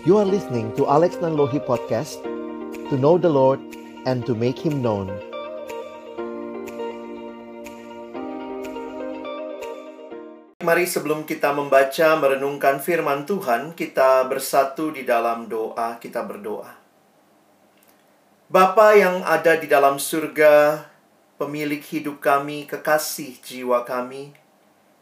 You are listening to Alex Nanlohi Podcast To know the Lord and to make Him known. Mari sebelum kita membaca merenungkan firman Tuhan Kita bersatu di dalam doa, kita berdoa. Bapa yang ada di dalam surga Pemilik hidup kami, kekasih jiwa kami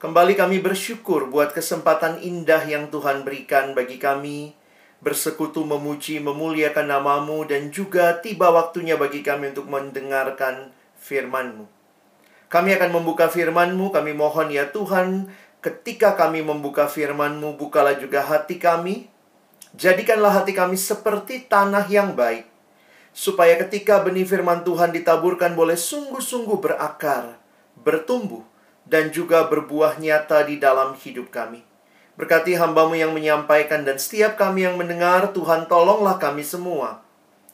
Kembali kami bersyukur buat kesempatan indah yang Tuhan berikan bagi kami bersekutu memuji, memuliakan namamu, dan juga tiba waktunya bagi kami untuk mendengarkan firman-Mu. Kami akan membuka firman-Mu, kami mohon ya Tuhan, ketika kami membuka firman-Mu, bukalah juga hati kami, jadikanlah hati kami seperti tanah yang baik, supaya ketika benih firman Tuhan ditaburkan boleh sungguh-sungguh berakar, bertumbuh, dan juga berbuah nyata di dalam hidup kami. Berkati hambamu yang menyampaikan dan setiap kami yang mendengar, Tuhan tolonglah kami semua.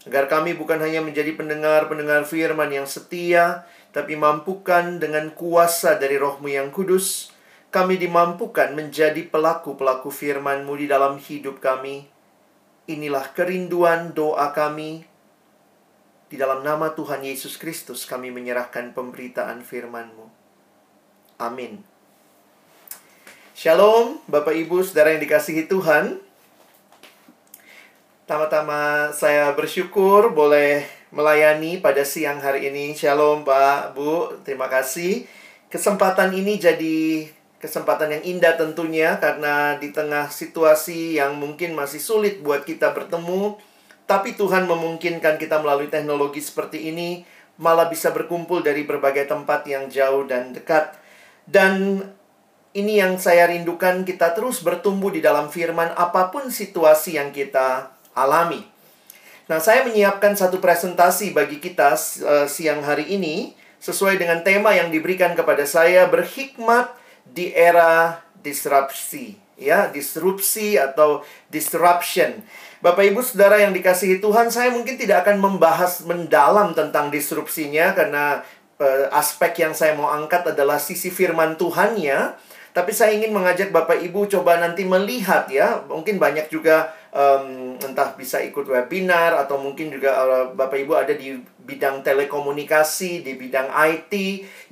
Agar kami bukan hanya menjadi pendengar-pendengar firman yang setia, tapi mampukan dengan kuasa dari rohmu yang kudus, kami dimampukan menjadi pelaku-pelaku firman-Mu di dalam hidup kami. Inilah kerinduan doa kami. Di dalam nama Tuhan Yesus Kristus kami menyerahkan pemberitaan firman-Mu. Amin. Shalom, Bapak Ibu, saudara yang dikasihi Tuhan. Tama-tama saya bersyukur boleh melayani pada siang hari ini. Shalom, Pak, Bu, terima kasih. Kesempatan ini jadi kesempatan yang indah tentunya karena di tengah situasi yang mungkin masih sulit buat kita bertemu, tapi Tuhan memungkinkan kita melalui teknologi seperti ini malah bisa berkumpul dari berbagai tempat yang jauh dan dekat. Dan ini yang saya rindukan kita terus bertumbuh di dalam firman apa pun situasi yang kita alami. Nah, saya menyiapkan satu presentasi bagi kita uh, siang hari ini sesuai dengan tema yang diberikan kepada saya berhikmat di era disrupsi, ya, disrupsi atau disruption. Bapak Ibu Saudara yang dikasihi Tuhan, saya mungkin tidak akan membahas mendalam tentang disrupsinya karena uh, aspek yang saya mau angkat adalah sisi firman Tuhannya tapi saya ingin mengajak Bapak Ibu coba nanti melihat ya, mungkin banyak juga um, entah bisa ikut webinar atau mungkin juga uh, Bapak Ibu ada di bidang telekomunikasi, di bidang IT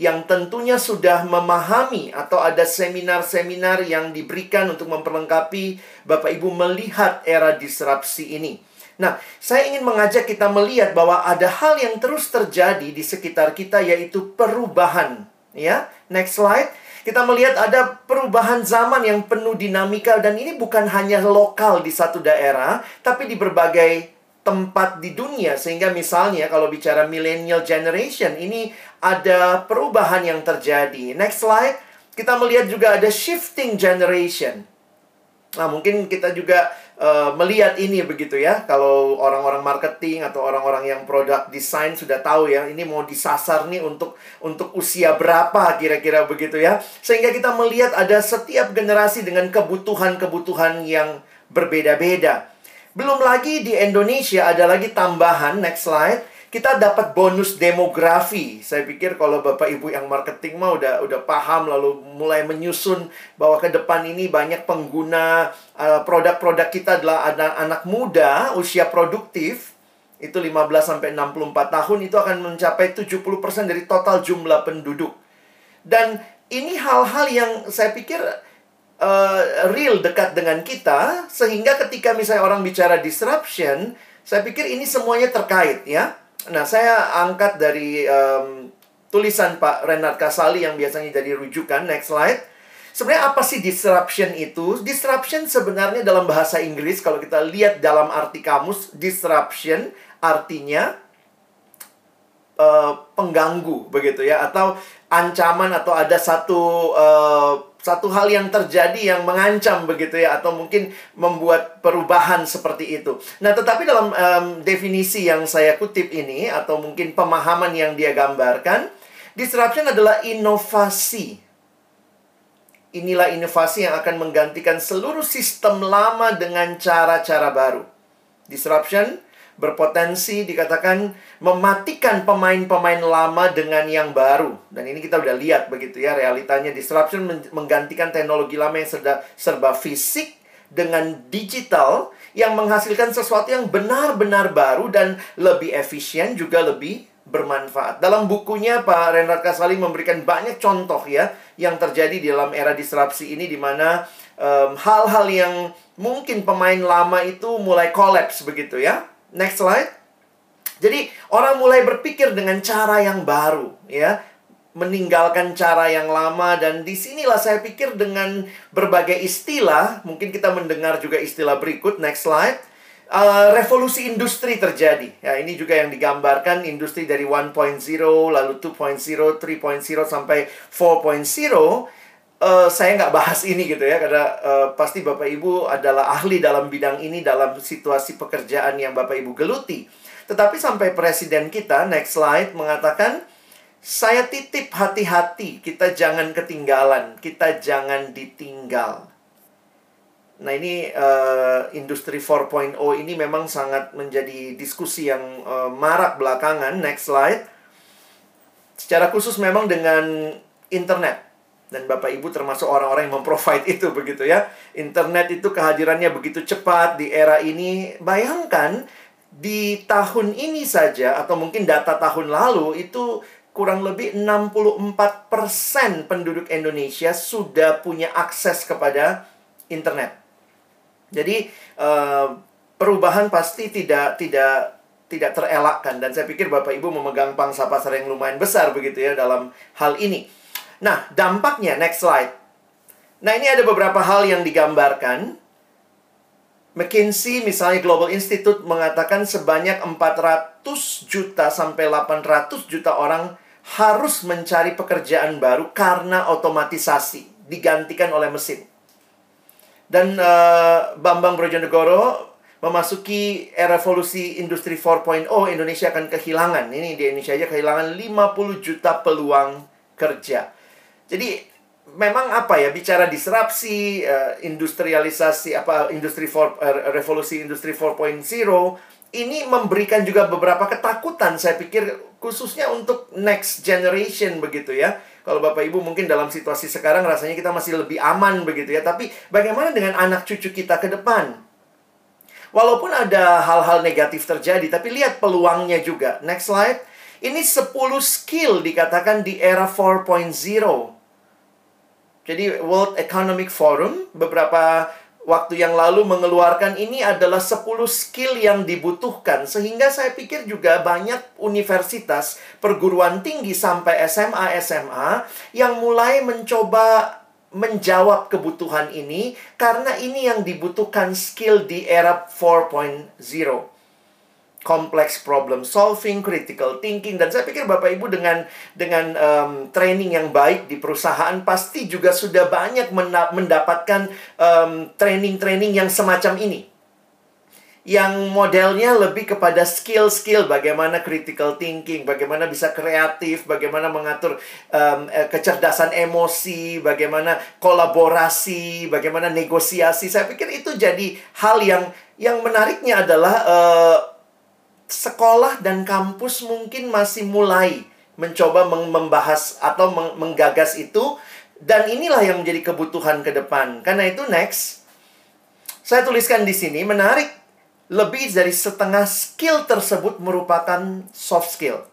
yang tentunya sudah memahami atau ada seminar-seminar yang diberikan untuk memperlengkapi Bapak Ibu melihat era disrupsi ini. Nah, saya ingin mengajak kita melihat bahwa ada hal yang terus terjadi di sekitar kita yaitu perubahan, ya. Next slide. Kita melihat ada perubahan zaman yang penuh dinamika dan ini bukan hanya lokal di satu daerah, tapi di berbagai tempat di dunia. Sehingga misalnya kalau bicara millennial generation, ini ada perubahan yang terjadi. Next slide, kita melihat juga ada shifting generation. Nah, mungkin kita juga Uh, melihat ini begitu ya. Kalau orang-orang marketing atau orang-orang yang produk design sudah tahu ya, ini mau disasar nih untuk untuk usia berapa kira-kira begitu ya. Sehingga kita melihat ada setiap generasi dengan kebutuhan-kebutuhan yang berbeda-beda. Belum lagi di Indonesia ada lagi tambahan next slide kita dapat bonus demografi. Saya pikir kalau Bapak Ibu yang marketing mah udah udah paham lalu mulai menyusun bahwa ke depan ini banyak pengguna uh, produk-produk kita adalah anak anak muda usia produktif itu 15 sampai 64 tahun itu akan mencapai 70% dari total jumlah penduduk. Dan ini hal-hal yang saya pikir uh, real dekat dengan kita sehingga ketika misalnya orang bicara disruption, saya pikir ini semuanya terkait ya. Nah, saya angkat dari um, tulisan Pak Renard Kasali yang biasanya jadi rujukan. Next slide. Sebenarnya apa sih disruption itu? Disruption sebenarnya dalam bahasa Inggris kalau kita lihat dalam arti kamus, disruption artinya uh, pengganggu begitu ya atau ancaman atau ada satu uh, satu hal yang terjadi yang mengancam begitu ya atau mungkin membuat perubahan seperti itu. Nah, tetapi dalam um, definisi yang saya kutip ini atau mungkin pemahaman yang dia gambarkan, disruption adalah inovasi. Inilah inovasi yang akan menggantikan seluruh sistem lama dengan cara-cara baru. Disruption berpotensi dikatakan mematikan pemain-pemain lama dengan yang baru. Dan ini kita udah lihat begitu ya realitanya disruption menggantikan teknologi lama yang serba, serba fisik dengan digital yang menghasilkan sesuatu yang benar-benar baru dan lebih efisien juga lebih bermanfaat. Dalam bukunya Pak Renard Kasali memberikan banyak contoh ya yang terjadi di dalam era disrupsi ini di mana hal hal-hal yang mungkin pemain lama itu mulai kolaps begitu ya. Next slide. Jadi orang mulai berpikir dengan cara yang baru ya. Meninggalkan cara yang lama dan di sinilah saya pikir dengan berbagai istilah mungkin kita mendengar juga istilah berikut next slide uh, revolusi industri terjadi. Ya ini juga yang digambarkan industri dari 1.0 lalu 2.0 3.0 sampai 4.0 Uh, saya nggak bahas ini gitu ya karena uh, pasti bapak ibu adalah ahli dalam bidang ini dalam situasi pekerjaan yang bapak ibu geluti tetapi sampai presiden kita next slide mengatakan saya titip hati-hati, kita jangan ketinggalan, kita jangan ditinggal. Nah, ini uh, industri 4.0 ini memang sangat menjadi diskusi yang uh, marak belakangan. Next slide. Secara khusus memang dengan internet. Dan Bapak Ibu termasuk orang-orang yang memprovide itu begitu ya. Internet itu kehadirannya begitu cepat di era ini. Bayangkan di tahun ini saja atau mungkin data tahun lalu itu kurang lebih 64% penduduk Indonesia sudah punya akses kepada internet. Jadi uh, perubahan pasti tidak tidak tidak terelakkan dan saya pikir Bapak Ibu memegang pangsa pasar yang lumayan besar begitu ya dalam hal ini. Nah, dampaknya next slide. Nah, ini ada beberapa hal yang digambarkan. McKinsey misalnya Global Institute mengatakan sebanyak 400 juta sampai 800 juta orang harus mencari pekerjaan baru karena otomatisasi digantikan oleh mesin. Dan uh, Bambang Brojonegoro memasuki revolusi industri 4.0 Indonesia akan kehilangan ini di Indonesia aja kehilangan 50 juta peluang kerja. Jadi memang apa ya bicara disrupsi uh, industrialisasi apa industri 4 uh, eh, revolusi industri 4.0 ini memberikan juga beberapa ketakutan saya pikir khususnya untuk next generation begitu ya. Kalau Bapak Ibu mungkin dalam situasi sekarang rasanya kita masih lebih aman begitu ya, tapi bagaimana dengan anak cucu kita ke depan? Walaupun ada hal-hal negatif terjadi, tapi lihat peluangnya juga. Next slide. Ini 10 skill dikatakan di era 4.0. Jadi World Economic Forum beberapa waktu yang lalu mengeluarkan ini adalah 10 skill yang dibutuhkan sehingga saya pikir juga banyak universitas perguruan tinggi sampai SMA SMA yang mulai mencoba menjawab kebutuhan ini karena ini yang dibutuhkan skill di era 4.0 complex problem solving, critical thinking dan saya pikir Bapak Ibu dengan dengan um, training yang baik di perusahaan pasti juga sudah banyak mendapatkan training-training um, yang semacam ini. Yang modelnya lebih kepada skill-skill bagaimana critical thinking, bagaimana bisa kreatif, bagaimana mengatur um, kecerdasan emosi, bagaimana kolaborasi, bagaimana negosiasi. Saya pikir itu jadi hal yang yang menariknya adalah uh, sekolah dan kampus mungkin masih mulai mencoba membahas atau menggagas itu dan inilah yang menjadi kebutuhan ke depan. Karena itu next saya tuliskan di sini menarik lebih dari setengah skill tersebut merupakan soft skill.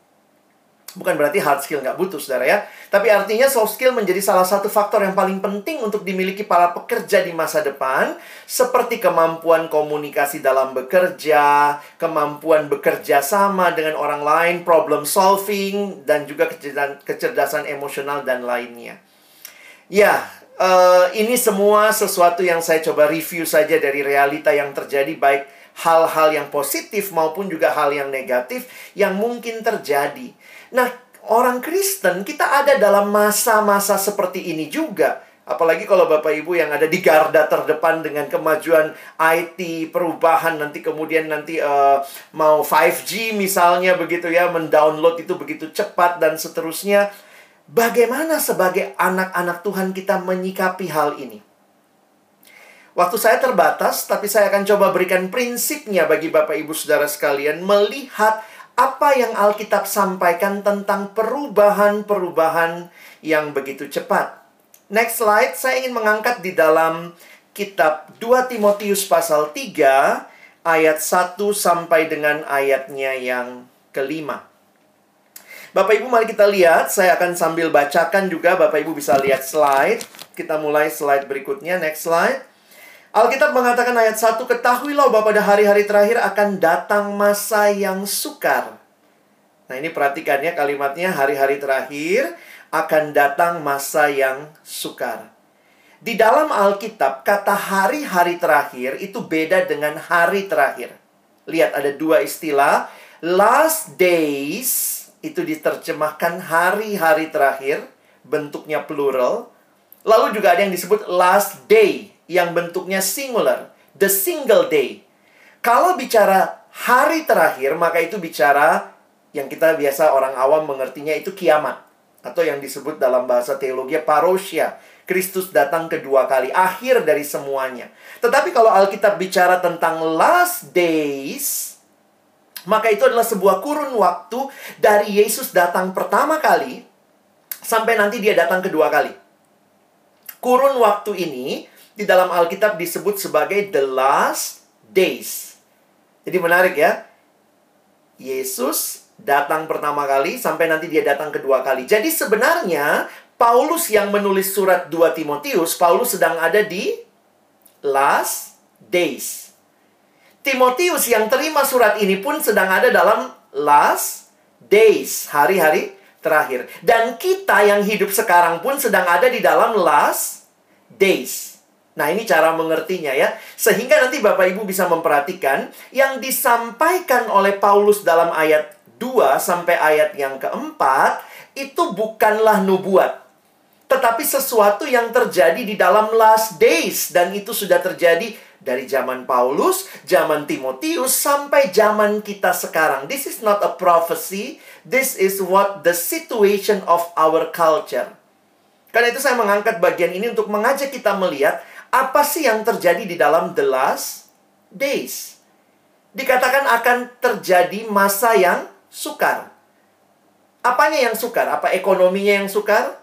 Bukan berarti hard skill nggak butuh, saudara ya. Tapi artinya soft skill menjadi salah satu faktor yang paling penting untuk dimiliki para pekerja di masa depan. Seperti kemampuan komunikasi dalam bekerja, kemampuan bekerja sama dengan orang lain, problem solving, dan juga kecerdasan, kecerdasan emosional dan lainnya. Ya, uh, ini semua sesuatu yang saya coba review saja dari realita yang terjadi baik hal-hal yang positif maupun juga hal yang negatif yang mungkin terjadi. Nah, orang Kristen kita ada dalam masa-masa seperti ini juga. Apalagi kalau Bapak Ibu yang ada di garda terdepan dengan kemajuan IT, perubahan nanti kemudian nanti uh, mau 5G misalnya begitu ya, mendownload itu begitu cepat dan seterusnya. Bagaimana sebagai anak-anak Tuhan kita menyikapi hal ini? Waktu saya terbatas, tapi saya akan coba berikan prinsipnya bagi Bapak Ibu Saudara sekalian melihat apa yang Alkitab sampaikan tentang perubahan-perubahan yang begitu cepat. Next slide, saya ingin mengangkat di dalam kitab 2 Timotius pasal 3 ayat 1 sampai dengan ayatnya yang kelima. Bapak Ibu mari kita lihat, saya akan sambil bacakan juga Bapak Ibu bisa lihat slide. Kita mulai slide berikutnya, next slide. Alkitab mengatakan ayat 1, Ketahuilah bahwa pada hari-hari terakhir akan datang masa yang sukar. Nah ini perhatikannya kalimatnya hari-hari terakhir akan datang masa yang sukar. Di dalam Alkitab, kata hari-hari terakhir itu beda dengan hari terakhir. Lihat ada dua istilah, last days itu diterjemahkan hari-hari terakhir, bentuknya plural. Lalu juga ada yang disebut last day, yang bentuknya singular, the single day. Kalau bicara hari terakhir, maka itu bicara yang kita biasa orang awam mengertinya itu kiamat. Atau yang disebut dalam bahasa teologi parosia. Kristus datang kedua kali, akhir dari semuanya. Tetapi kalau Alkitab bicara tentang last days, maka itu adalah sebuah kurun waktu dari Yesus datang pertama kali sampai nanti dia datang kedua kali. Kurun waktu ini di dalam Alkitab disebut sebagai the last days. Jadi menarik ya. Yesus datang pertama kali sampai nanti dia datang kedua kali. Jadi sebenarnya Paulus yang menulis surat 2 Timotius, Paulus sedang ada di last days. Timotius yang terima surat ini pun sedang ada dalam last days, hari-hari terakhir. Dan kita yang hidup sekarang pun sedang ada di dalam last days. Nah, ini cara mengertinya ya. Sehingga nanti Bapak Ibu bisa memperhatikan yang disampaikan oleh Paulus dalam ayat 2 sampai ayat yang keempat itu bukanlah nubuat. Tetapi sesuatu yang terjadi di dalam last days dan itu sudah terjadi dari zaman Paulus, zaman Timotius, sampai zaman kita sekarang. This is not a prophecy. This is what the situation of our culture. Karena itu saya mengangkat bagian ini untuk mengajak kita melihat apa sih yang terjadi di dalam the last days. Dikatakan akan terjadi masa yang sukar. Apanya yang sukar? Apa ekonominya yang sukar?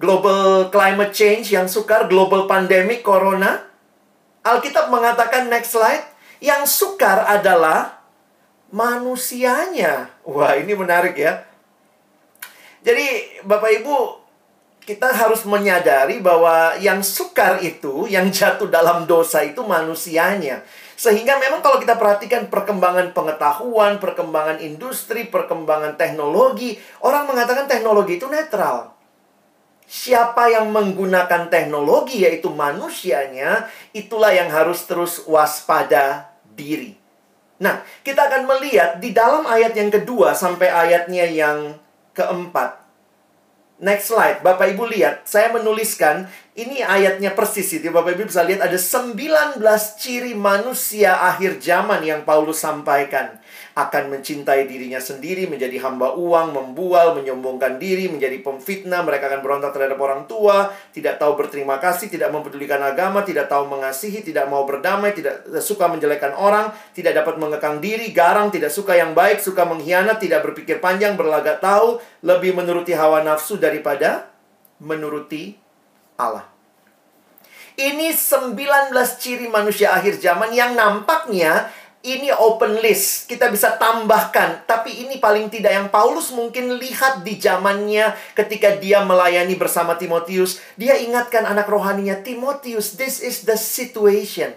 Global climate change yang sukar? Global pandemic, corona? Alkitab mengatakan next slide, yang sukar adalah manusianya. Wah, ini menarik ya. Jadi, Bapak Ibu, kita harus menyadari bahwa yang sukar itu, yang jatuh dalam dosa itu manusianya. Sehingga memang kalau kita perhatikan perkembangan pengetahuan, perkembangan industri, perkembangan teknologi, orang mengatakan teknologi itu netral siapa yang menggunakan teknologi, yaitu manusianya, itulah yang harus terus waspada diri. Nah, kita akan melihat di dalam ayat yang kedua sampai ayatnya yang keempat. Next slide, Bapak Ibu lihat, saya menuliskan ini ayatnya persis itu. Bapak Ibu bisa lihat ada 19 ciri manusia akhir zaman yang Paulus sampaikan akan mencintai dirinya sendiri, menjadi hamba uang, membual, menyombongkan diri, menjadi pemfitnah, mereka akan berontak terhadap orang tua, tidak tahu berterima kasih, tidak mempedulikan agama, tidak tahu mengasihi, tidak mau berdamai, tidak suka menjelekkan orang, tidak dapat mengekang diri, garang, tidak suka yang baik, suka mengkhianat, tidak berpikir panjang, berlagak tahu, lebih menuruti hawa nafsu daripada menuruti Allah. Ini 19 ciri manusia akhir zaman yang nampaknya ini open list. Kita bisa tambahkan. Tapi ini paling tidak yang Paulus mungkin lihat di zamannya ketika dia melayani bersama Timotius. Dia ingatkan anak rohaninya, Timotius, this is the situation.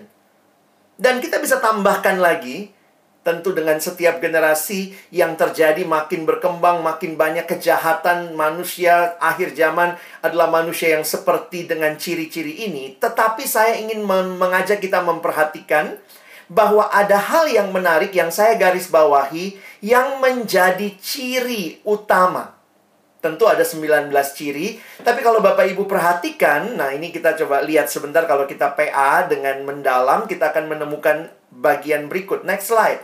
Dan kita bisa tambahkan lagi, tentu dengan setiap generasi yang terjadi makin berkembang, makin banyak kejahatan manusia akhir zaman adalah manusia yang seperti dengan ciri-ciri ini. Tetapi saya ingin mengajak kita memperhatikan bahwa ada hal yang menarik yang saya garis bawahi yang menjadi ciri utama. Tentu ada 19 ciri, tapi kalau Bapak Ibu perhatikan, nah ini kita coba lihat sebentar kalau kita PA dengan mendalam, kita akan menemukan bagian berikut. Next slide.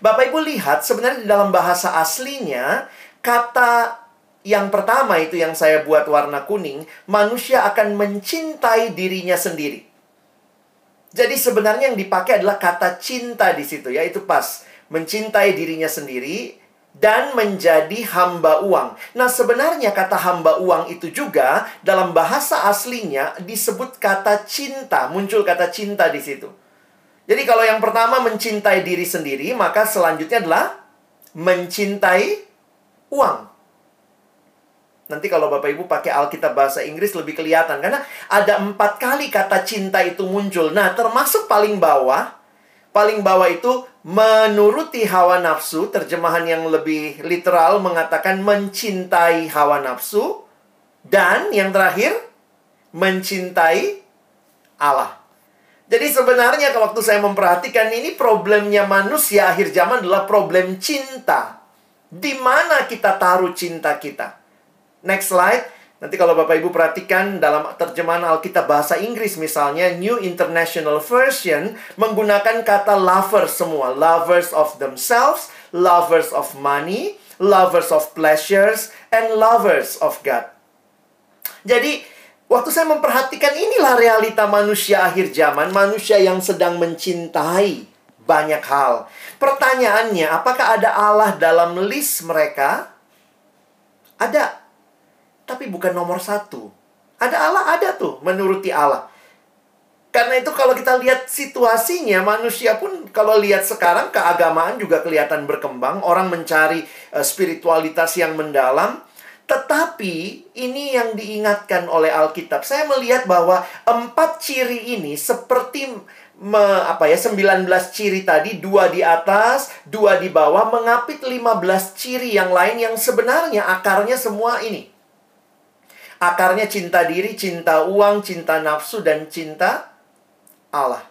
Bapak Ibu lihat sebenarnya di dalam bahasa aslinya kata yang pertama itu yang saya buat warna kuning, manusia akan mencintai dirinya sendiri. Jadi sebenarnya yang dipakai adalah kata cinta di situ ya, itu pas. Mencintai dirinya sendiri. dan menjadi hamba uang. Nah, sebenarnya kata hamba uang itu juga dalam bahasa aslinya disebut kata cinta, muncul kata cinta di situ. Jadi kalau yang pertama mencintai diri sendiri, maka selanjutnya adalah mencintai uang. Nanti kalau Bapak Ibu pakai Alkitab bahasa Inggris lebih kelihatan karena ada empat kali kata cinta itu muncul. Nah, termasuk paling bawah, paling bawah itu menuruti hawa nafsu. Terjemahan yang lebih literal mengatakan mencintai hawa nafsu dan yang terakhir mencintai Allah. Jadi sebenarnya kalau waktu saya memperhatikan ini problemnya manusia akhir zaman adalah problem cinta. Di mana kita taruh cinta kita? Next slide. Nanti kalau Bapak Ibu perhatikan dalam terjemahan Alkitab bahasa Inggris misalnya New International Version menggunakan kata lovers semua. Lovers of themselves, lovers of money, lovers of pleasures, and lovers of God. Jadi waktu saya memperhatikan inilah realita manusia akhir zaman, manusia yang sedang mencintai banyak hal. Pertanyaannya, apakah ada Allah dalam list mereka? Ada tapi bukan nomor satu. Ada Allah, ada tuh menuruti Allah. Karena itu kalau kita lihat situasinya, manusia pun kalau lihat sekarang keagamaan juga kelihatan berkembang. Orang mencari uh, spiritualitas yang mendalam. Tetapi ini yang diingatkan oleh Alkitab. Saya melihat bahwa empat ciri ini seperti me, apa ya 19 ciri tadi, dua di atas, dua di bawah, mengapit 15 ciri yang lain yang sebenarnya akarnya semua ini. Akarnya cinta diri, cinta uang, cinta nafsu, dan cinta Allah.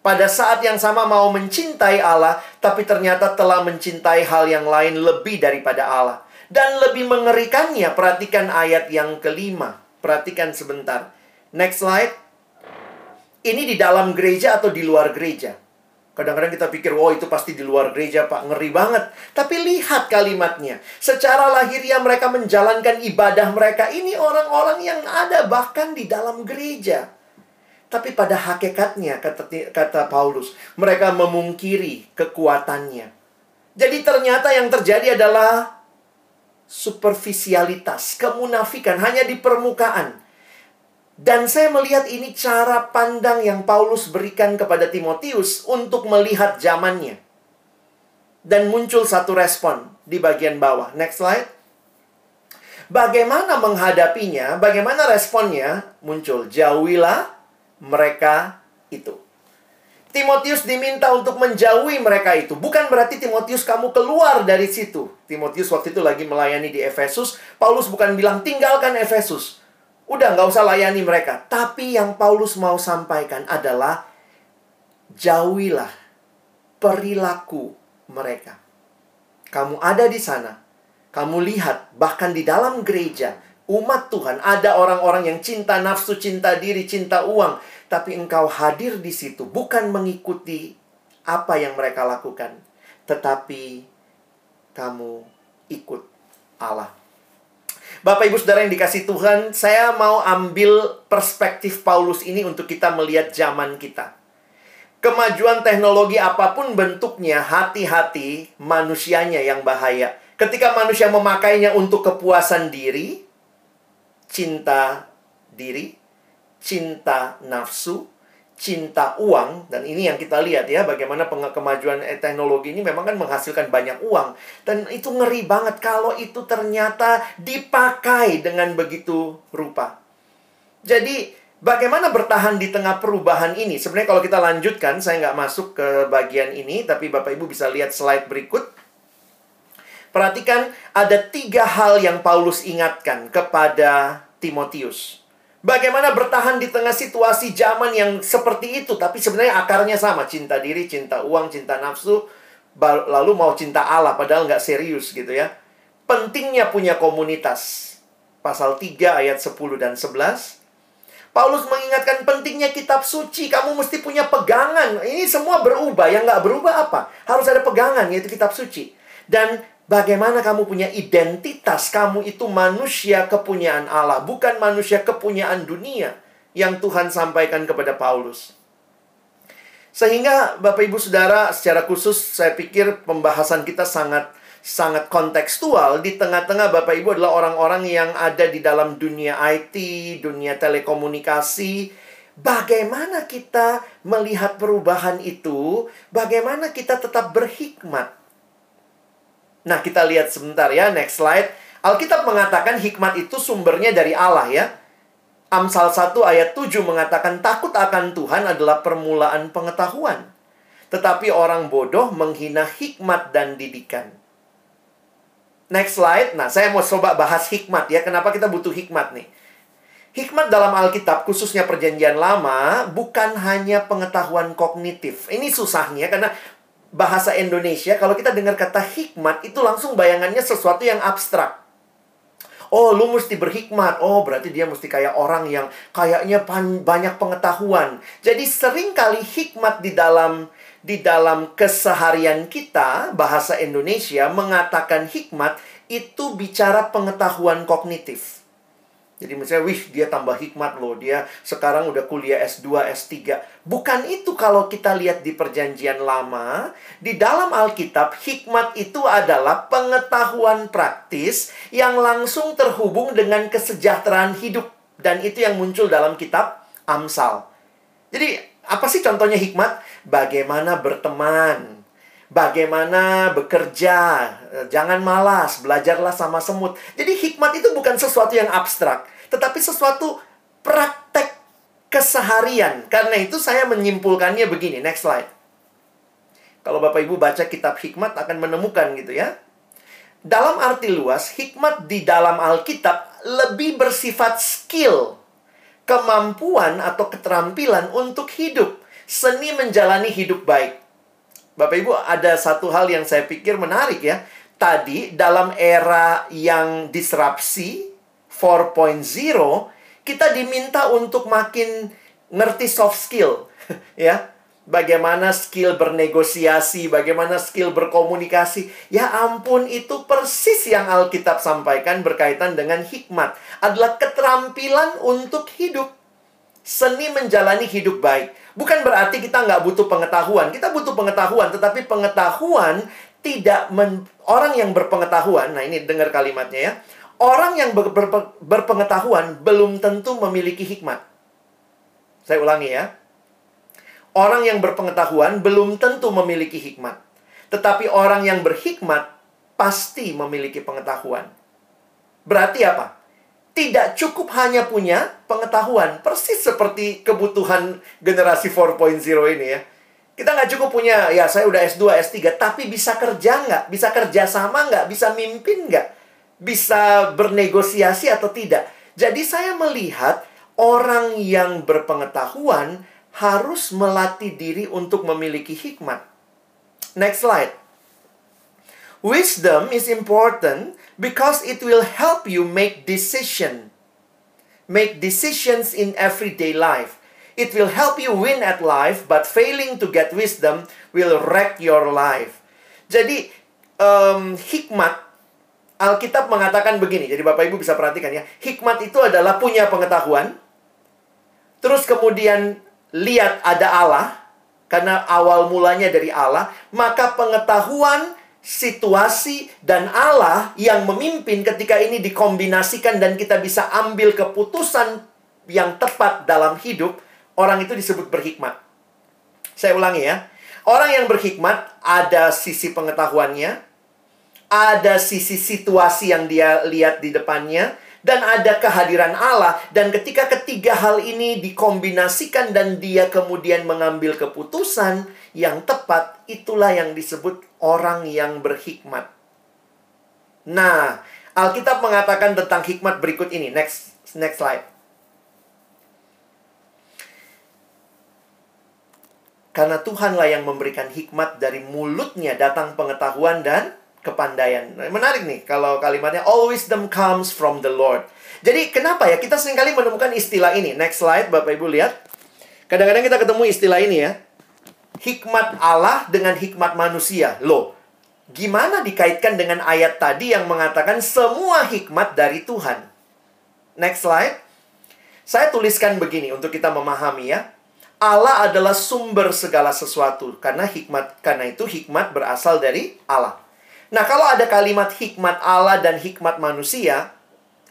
Pada saat yang sama mau mencintai Allah, tapi ternyata telah mencintai hal yang lain lebih daripada Allah. Dan lebih mengerikannya, perhatikan ayat yang kelima. Perhatikan sebentar. Next slide. Ini di dalam gereja atau di luar gereja? Kadang-kadang kita pikir, wow itu pasti di luar gereja pak, ngeri banget. Tapi lihat kalimatnya. Secara lahiriah mereka menjalankan ibadah mereka. Ini orang-orang yang ada bahkan di dalam gereja. Tapi pada hakikatnya, kata, kata Paulus, mereka memungkiri kekuatannya. Jadi ternyata yang terjadi adalah superficialitas, kemunafikan hanya di permukaan. Dan saya melihat ini cara pandang yang Paulus berikan kepada Timotius untuk melihat zamannya. Dan muncul satu respon di bagian bawah. Next slide. Bagaimana menghadapinya? Bagaimana responnya? Muncul, jauhilah mereka itu. Timotius diminta untuk menjauhi mereka itu. Bukan berarti Timotius kamu keluar dari situ. Timotius waktu itu lagi melayani di Efesus. Paulus bukan bilang tinggalkan Efesus. Udah nggak usah layani mereka. Tapi yang Paulus mau sampaikan adalah jauhilah perilaku mereka. Kamu ada di sana. Kamu lihat bahkan di dalam gereja umat Tuhan ada orang-orang yang cinta nafsu, cinta diri, cinta uang, tapi engkau hadir di situ bukan mengikuti apa yang mereka lakukan, tetapi kamu ikut Allah. Bapak Ibu Saudara yang dikasih Tuhan, saya mau ambil perspektif Paulus ini untuk kita melihat zaman kita. Kemajuan teknologi apa pun bentuknya, hati-hati manusianya yang bahaya. Ketika manusia memakainya untuk kepuasan diri, cinta diri, cinta nafsu, cinta uang dan ini yang kita lihat ya bagaimana kemajuan eh, teknologi ini memang kan menghasilkan banyak uang dan itu ngeri banget kalau itu ternyata dipakai dengan begitu rupa. Jadi bagaimana bertahan di tengah perubahan ini? Sebenarnya kalau kita lanjutkan saya nggak masuk ke bagian ini tapi Bapak Ibu bisa lihat slide berikut. Perhatikan ada tiga hal yang Paulus ingatkan kepada Timotius. Bagaimana bertahan di tengah situasi zaman yang seperti itu, tapi sebenarnya akarnya sama, cinta diri, cinta uang, cinta nafsu, lalu mau cinta Allah, padahal nggak serius gitu ya. Pentingnya punya komunitas. Pasal 3 ayat 10 dan 11. Paulus mengingatkan pentingnya kitab suci. Kamu mesti punya pegangan. Ini semua berubah. Yang nggak berubah apa? Harus ada pegangan, yaitu kitab suci. Dan Bagaimana kamu punya identitas? Kamu itu manusia kepunyaan Allah, bukan manusia kepunyaan dunia yang Tuhan sampaikan kepada Paulus. Sehingga Bapak Ibu Saudara, secara khusus saya pikir pembahasan kita sangat sangat kontekstual di tengah-tengah Bapak Ibu adalah orang-orang yang ada di dalam dunia IT, dunia telekomunikasi. Bagaimana kita melihat perubahan itu? Bagaimana kita tetap berhikmat? Nah, kita lihat sebentar ya, next slide. Alkitab mengatakan hikmat itu sumbernya dari Allah ya. Amsal 1 ayat 7 mengatakan takut akan Tuhan adalah permulaan pengetahuan. Tetapi orang bodoh menghina hikmat dan didikan. Next slide. Nah, saya mau coba bahas hikmat ya. Kenapa kita butuh hikmat nih? Hikmat dalam Alkitab, khususnya perjanjian lama, bukan hanya pengetahuan kognitif. Ini susahnya karena bahasa Indonesia, kalau kita dengar kata hikmat, itu langsung bayangannya sesuatu yang abstrak. Oh, lu mesti berhikmat. Oh, berarti dia mesti kayak orang yang kayaknya banyak pengetahuan. Jadi sering kali hikmat di dalam di dalam keseharian kita, bahasa Indonesia mengatakan hikmat itu bicara pengetahuan kognitif. Jadi misalnya, wih dia tambah hikmat loh, dia sekarang udah kuliah S2, S3. Bukan itu kalau kita lihat di perjanjian lama, di dalam Alkitab, hikmat itu adalah pengetahuan praktis yang langsung terhubung dengan kesejahteraan hidup. Dan itu yang muncul dalam kitab Amsal. Jadi, apa sih contohnya hikmat? Bagaimana berteman, bagaimana bekerja, jangan malas, belajarlah sama semut. Jadi hikmat itu bukan sesuatu yang abstrak, tetapi sesuatu praktek keseharian. Karena itu saya menyimpulkannya begini, next slide. Kalau Bapak Ibu baca kitab hikmat akan menemukan gitu ya. Dalam arti luas, hikmat di dalam Alkitab lebih bersifat skill, kemampuan atau keterampilan untuk hidup, seni menjalani hidup baik. Bapak Ibu, ada satu hal yang saya pikir menarik ya. Tadi dalam era yang disrupsi 4.0, kita diminta untuk makin ngerti soft skill, ya. Bagaimana skill bernegosiasi, bagaimana skill berkomunikasi. Ya ampun, itu persis yang Alkitab sampaikan berkaitan dengan hikmat. Adalah keterampilan untuk hidup. Seni menjalani hidup baik. Bukan berarti kita nggak butuh pengetahuan. Kita butuh pengetahuan, tetapi pengetahuan tidak men... orang yang berpengetahuan. Nah, ini dengar kalimatnya ya. Orang yang ber, ber, berpengetahuan belum tentu memiliki hikmat. Saya ulangi ya. Orang yang berpengetahuan belum tentu memiliki hikmat. Tetapi orang yang berhikmat pasti memiliki pengetahuan. Berarti apa? Tidak cukup hanya punya pengetahuan. Persis seperti kebutuhan generasi 4.0 ini ya. Kita nggak cukup punya, ya saya udah S2, S3, tapi bisa kerja nggak? Bisa kerja sama nggak? Bisa mimpin nggak? Bisa bernegosiasi atau tidak? Jadi saya melihat orang yang berpengetahuan harus melatih diri untuk memiliki hikmat. Next slide. Wisdom is important because it will help you make decision. Make decisions in everyday life. It will help you win at life, but failing to get wisdom will wreck your life. Jadi um, hikmat Alkitab mengatakan begini. Jadi Bapak Ibu bisa perhatikan ya. Hikmat itu adalah punya pengetahuan. Terus kemudian lihat ada Allah karena awal mulanya dari Allah, maka pengetahuan situasi dan Allah yang memimpin ketika ini dikombinasikan dan kita bisa ambil keputusan yang tepat dalam hidup, orang itu disebut berhikmat. Saya ulangi ya. Orang yang berhikmat ada sisi pengetahuannya, ada sisi situasi yang dia lihat di depannya, dan ada kehadiran Allah. Dan ketika ketiga hal ini dikombinasikan dan dia kemudian mengambil keputusan yang tepat, itulah yang disebut orang yang berhikmat. Nah, Alkitab mengatakan tentang hikmat berikut ini. Next next slide. Karena Tuhanlah yang memberikan hikmat dari mulutnya datang pengetahuan dan kepandaian. Menarik nih kalau kalimatnya all wisdom comes from the Lord. Jadi kenapa ya kita sering kali menemukan istilah ini? Next slide Bapak Ibu lihat. Kadang-kadang kita ketemu istilah ini ya hikmat Allah dengan hikmat manusia. Loh, gimana dikaitkan dengan ayat tadi yang mengatakan semua hikmat dari Tuhan? Next slide. Saya tuliskan begini untuk kita memahami ya. Allah adalah sumber segala sesuatu karena hikmat karena itu hikmat berasal dari Allah. Nah, kalau ada kalimat hikmat Allah dan hikmat manusia,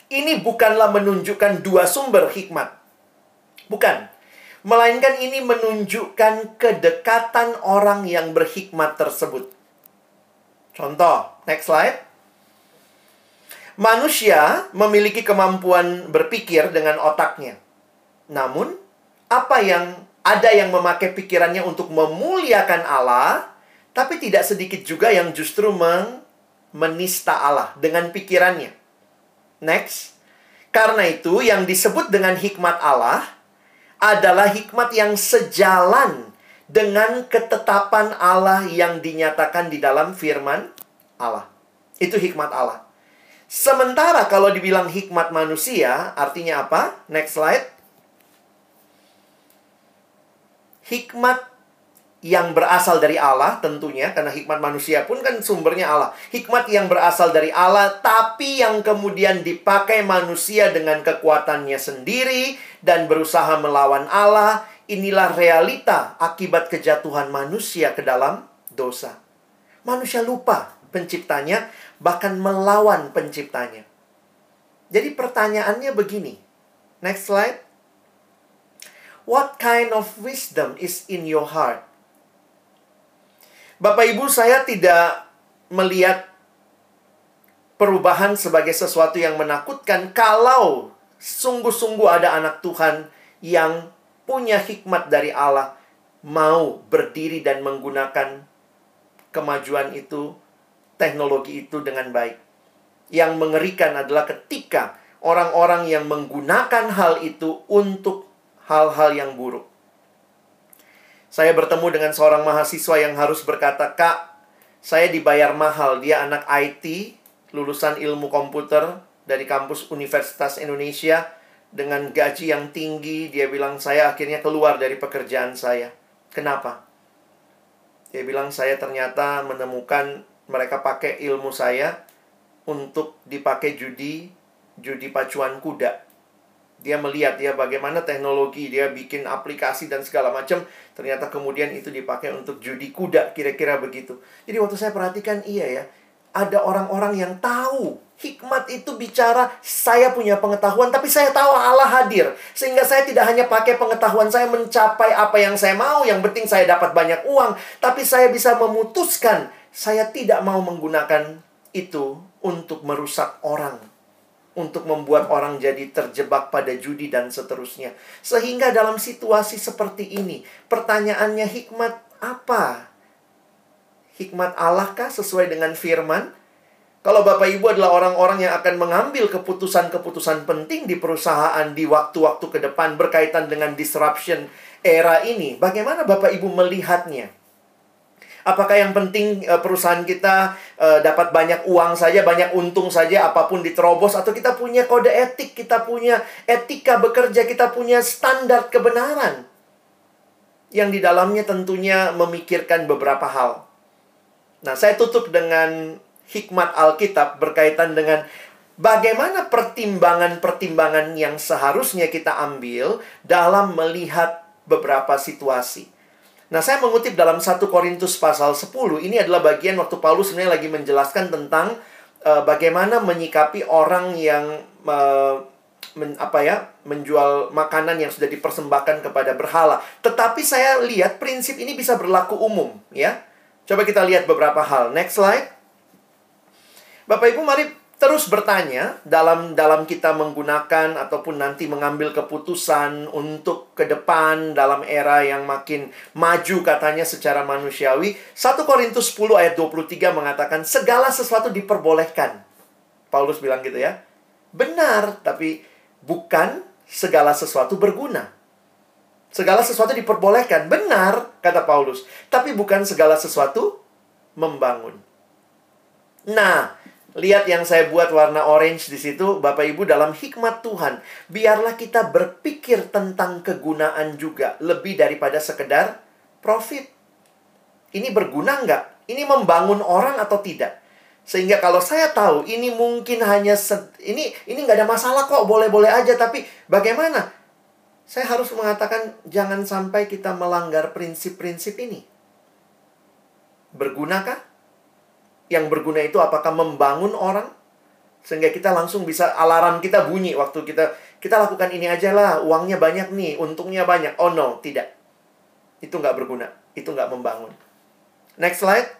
ini bukanlah menunjukkan dua sumber hikmat. Bukan. Melainkan ini menunjukkan kedekatan orang yang berhikmat tersebut. Contoh, next slide. Manusia memiliki kemampuan berpikir dengan otaknya. Namun, apa yang ada yang memakai pikirannya untuk memuliakan Allah, tapi tidak sedikit juga yang justru men menista Allah dengan pikirannya. Next. Karena itu yang disebut dengan hikmat Allah adalah hikmat yang sejalan dengan ketetapan Allah yang dinyatakan di dalam firman Allah. Itu hikmat Allah. Sementara kalau dibilang hikmat manusia, artinya apa? Next slide. Hikmat yang berasal dari Allah tentunya karena hikmat manusia pun kan sumbernya Allah. Hikmat yang berasal dari Allah tapi yang kemudian dipakai manusia dengan kekuatannya sendiri dan berusaha melawan Allah, inilah realita akibat kejatuhan manusia ke dalam dosa. Manusia lupa penciptanya bahkan melawan penciptanya. Jadi pertanyaannya begini. Next slide. What kind of wisdom is in your heart? Bapak Ibu, saya tidak melihat perubahan sebagai sesuatu yang menakutkan kalau sungguh-sungguh ada anak Tuhan yang punya hikmat dari Allah mau berdiri dan menggunakan kemajuan itu, teknologi itu dengan baik. Yang mengerikan adalah ketika orang-orang yang menggunakan hal itu untuk hal-hal yang buruk. Saya bertemu dengan seorang mahasiswa yang harus berkata, "Kak, saya dibayar mahal. Dia anak IT, lulusan ilmu komputer dari kampus Universitas Indonesia dengan gaji yang tinggi. Dia bilang, "Saya akhirnya keluar dari pekerjaan saya." Kenapa? Dia bilang, "Saya ternyata menemukan mereka pakai ilmu saya untuk dipakai judi, judi pacuan kuda." Dia melihat ya bagaimana teknologi, dia bikin aplikasi dan segala macam. Ternyata kemudian itu dipakai untuk judi kuda, kira-kira begitu. Jadi waktu saya perhatikan, iya ya, ada orang-orang yang tahu hikmat itu bicara saya punya pengetahuan tapi saya tahu Allah hadir sehingga saya tidak hanya pakai pengetahuan saya mencapai apa yang saya mau yang penting saya dapat banyak uang tapi saya bisa memutuskan saya tidak mau menggunakan itu untuk merusak orang untuk membuat orang jadi terjebak pada judi dan seterusnya. Sehingga dalam situasi seperti ini, pertanyaannya hikmat apa? Hikmat Allah kah sesuai dengan firman? Kalau Bapak Ibu adalah orang-orang yang akan mengambil keputusan-keputusan penting di perusahaan di waktu-waktu ke depan berkaitan dengan disruption era ini, bagaimana Bapak Ibu melihatnya? Apakah yang penting uh, perusahaan kita uh, dapat banyak uang saja, banyak untung saja, apa pun diterobos, atau kita punya kode etik, kita punya etika bekerja, kita punya standar kebenaran yang di dalamnya tentunya memikirkan beberapa hal. Nah, saya tutup dengan hikmat Alkitab berkaitan dengan bagaimana pertimbangan-pertimbangan yang seharusnya kita ambil dalam melihat beberapa situasi. Nah, saya mengutip dalam 1 Korintus pasal 10. Ini adalah bagian waktu Paulus sebenarnya lagi menjelaskan tentang uh, bagaimana menyikapi orang yang uh, men, apa ya, menjual makanan yang sudah dipersembahkan kepada berhala. Tetapi saya lihat prinsip ini bisa berlaku umum, ya. Coba kita lihat beberapa hal. Next slide. Bapak Ibu, mari terus bertanya dalam dalam kita menggunakan ataupun nanti mengambil keputusan untuk ke depan dalam era yang makin maju katanya secara manusiawi 1 Korintus 10 ayat 23 mengatakan segala sesuatu diperbolehkan. Paulus bilang gitu ya. Benar tapi bukan segala sesuatu berguna. Segala sesuatu diperbolehkan. Benar kata Paulus tapi bukan segala sesuatu membangun. Nah Lihat yang saya buat warna orange di situ, Bapak Ibu dalam hikmat Tuhan, biarlah kita berpikir tentang kegunaan juga lebih daripada sekedar profit. Ini berguna nggak? Ini membangun orang atau tidak? Sehingga kalau saya tahu ini mungkin hanya ini ini nggak ada masalah kok, boleh-boleh aja. Tapi bagaimana? Saya harus mengatakan jangan sampai kita melanggar prinsip-prinsip ini. Bergunakah? Yang berguna itu apakah membangun orang? Sehingga kita langsung bisa alarm kita bunyi waktu kita kita lakukan ini aja lah uangnya banyak nih untungnya banyak. Oh no tidak. Itu nggak berguna itu nggak membangun. Next slide.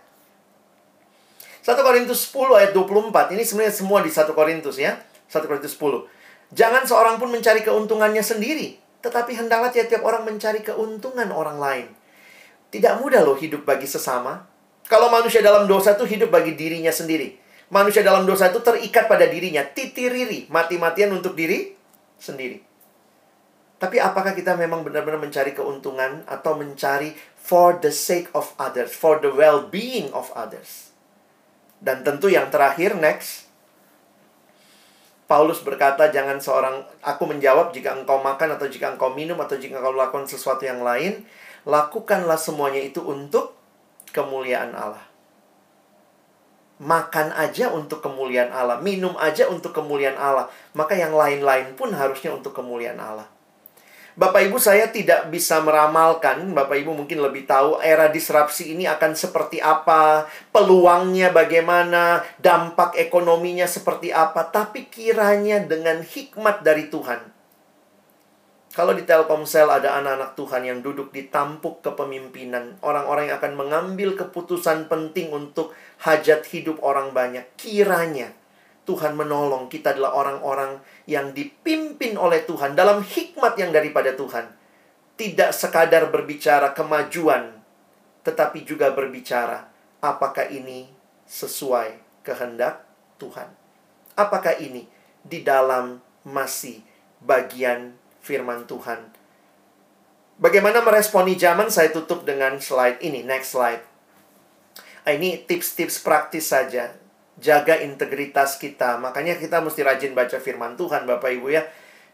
1 Korintus 10 ayat 24 ini sebenarnya semua di 1 Korintus ya. 1 Korintus 10 jangan seorang pun mencari keuntungannya sendiri tetapi hendaklah tiap-tiap orang mencari keuntungan orang lain. Tidak mudah loh hidup bagi sesama kalau manusia dalam dosa itu hidup bagi dirinya sendiri Manusia dalam dosa itu terikat pada dirinya, titiriri, mati-matian untuk diri sendiri. Tapi apakah kita memang benar-benar mencari keuntungan atau mencari for the sake of others, for the well-being of others? Dan tentu yang terakhir, next. Paulus berkata, jangan seorang, aku menjawab jika engkau makan atau jika engkau minum atau jika engkau lakukan sesuatu yang lain, lakukanlah semuanya itu untuk kemuliaan Allah. Makan aja untuk kemuliaan Allah, minum aja untuk kemuliaan Allah, maka yang lain-lain pun harusnya untuk kemuliaan Allah. Bapak Ibu saya tidak bisa meramalkan, Bapak Ibu mungkin lebih tahu era disrupsi ini akan seperti apa, peluangnya bagaimana, dampak ekonominya seperti apa, tapi kiranya dengan hikmat dari Tuhan, kalau di Telkomsel ada anak-anak Tuhan yang duduk di tampuk kepemimpinan, orang-orang yang akan mengambil keputusan penting untuk hajat hidup orang banyak, kiranya Tuhan menolong kita adalah orang-orang yang dipimpin oleh Tuhan dalam hikmat yang daripada Tuhan. Tidak sekadar berbicara kemajuan, tetapi juga berbicara apakah ini sesuai kehendak Tuhan. Apakah ini di dalam masih bagian firman Tuhan. Bagaimana meresponi zaman? Saya tutup dengan slide ini. Next slide. Ah, ini tips-tips praktis saja. Jaga integritas kita. Makanya kita mesti rajin baca firman Tuhan, Bapak Ibu ya.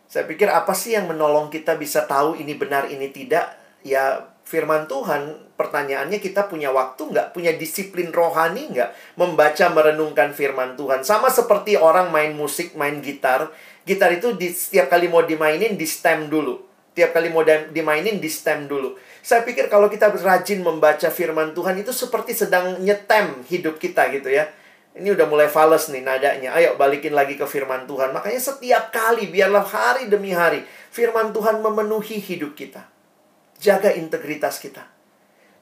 Saya pikir apa sih yang menolong kita bisa tahu ini benar, ini tidak? Ya firman Tuhan, pertanyaannya kita punya waktu nggak? Punya disiplin rohani nggak? Membaca, merenungkan firman Tuhan. Sama seperti orang main musik, main gitar gitar itu di setiap kali mau dimainin di stem dulu. Tiap kali mau dimainin di stem dulu. Saya pikir kalau kita rajin membaca firman Tuhan itu seperti sedang nyetem hidup kita gitu ya. Ini udah mulai fals nih nadanya. Ayo balikin lagi ke firman Tuhan. Makanya setiap kali biarlah hari demi hari firman Tuhan memenuhi hidup kita. Jaga integritas kita.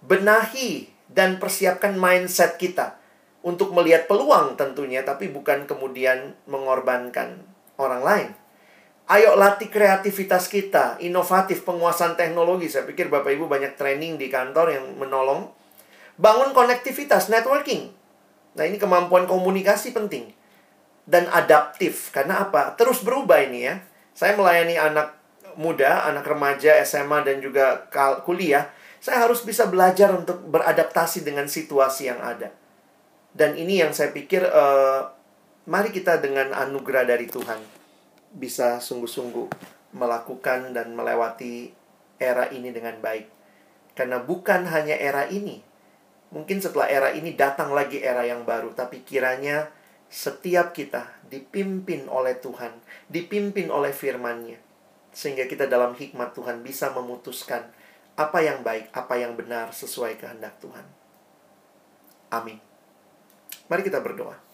Benahi dan persiapkan mindset kita untuk melihat peluang tentunya tapi bukan kemudian mengorbankan orang lain. Ayo latih kreativitas kita, inovatif, penguasaan teknologi. Saya pikir Bapak Ibu banyak training di kantor yang menolong. Bangun konektivitas, networking. Nah ini kemampuan komunikasi penting. Dan adaptif. Karena apa? Terus berubah ini ya. Saya melayani anak muda, anak remaja, SMA, dan juga kuliah. Saya harus bisa belajar untuk beradaptasi dengan situasi yang ada. Dan ini yang saya pikir uh, mari kita dengan anugerah dari Tuhan bisa sungguh-sungguh melakukan dan melewati era ini dengan baik. Karena bukan hanya era ini. Mungkin setelah era ini datang lagi era yang baru, tapi kiranya setiap kita dipimpin oleh Tuhan, dipimpin oleh firman-Nya. Sehingga kita dalam hikmat Tuhan bisa memutuskan apa yang baik, apa yang benar sesuai kehendak Tuhan. Amin. Mari kita berdoa.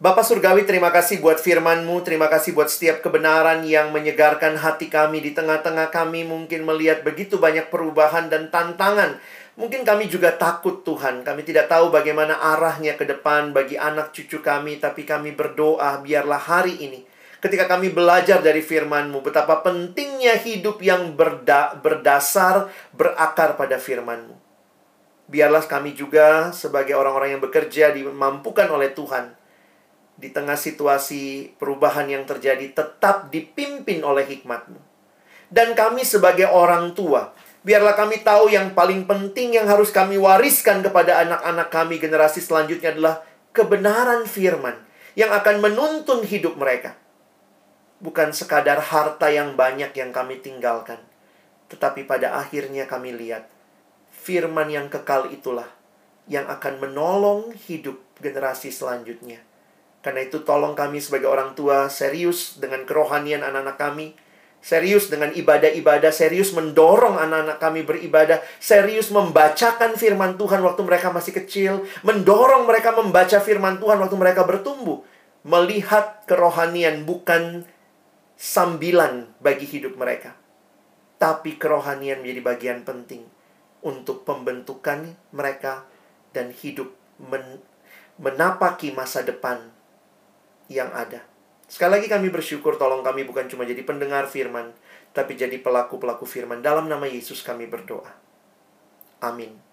Bapak Surgawi, terima kasih buat firman-Mu, terima kasih buat setiap kebenaran yang menyegarkan hati kami di tengah-tengah kami mungkin melihat begitu banyak perubahan dan tantangan. Mungkin kami juga takut Tuhan, kami tidak tahu bagaimana arahnya ke depan bagi anak cucu kami, tapi kami berdoa biarlah hari ini ketika kami belajar dari firman-Mu betapa pentingnya hidup yang berda berdasar, berakar pada firman-Mu. Biarlah kami juga sebagai orang-orang yang bekerja dimampukan oleh Tuhan di tengah situasi perubahan yang terjadi tetap dipimpin oleh hikmatmu. Dan kami sebagai orang tua, biarlah kami tahu yang paling penting yang harus kami wariskan kepada anak-anak kami generasi selanjutnya adalah kebenaran firman yang akan menuntun hidup mereka. Bukan sekadar harta yang banyak yang kami tinggalkan, tetapi pada akhirnya kami lihat firman yang kekal itulah yang akan menolong hidup generasi selanjutnya karena itu tolong kami sebagai orang tua serius dengan kerohanian anak-anak kami. Serius dengan ibadah-ibadah, serius mendorong anak-anak kami beribadah, serius membacakan firman Tuhan waktu mereka masih kecil, mendorong mereka membaca firman Tuhan waktu mereka bertumbuh, melihat kerohanian bukan sambilan bagi hidup mereka, tapi kerohanian menjadi bagian penting untuk pembentukan mereka dan hidup men menapaki masa depan yang ada. Sekali lagi kami bersyukur tolong kami bukan cuma jadi pendengar firman, tapi jadi pelaku-pelaku firman. Dalam nama Yesus kami berdoa. Amin.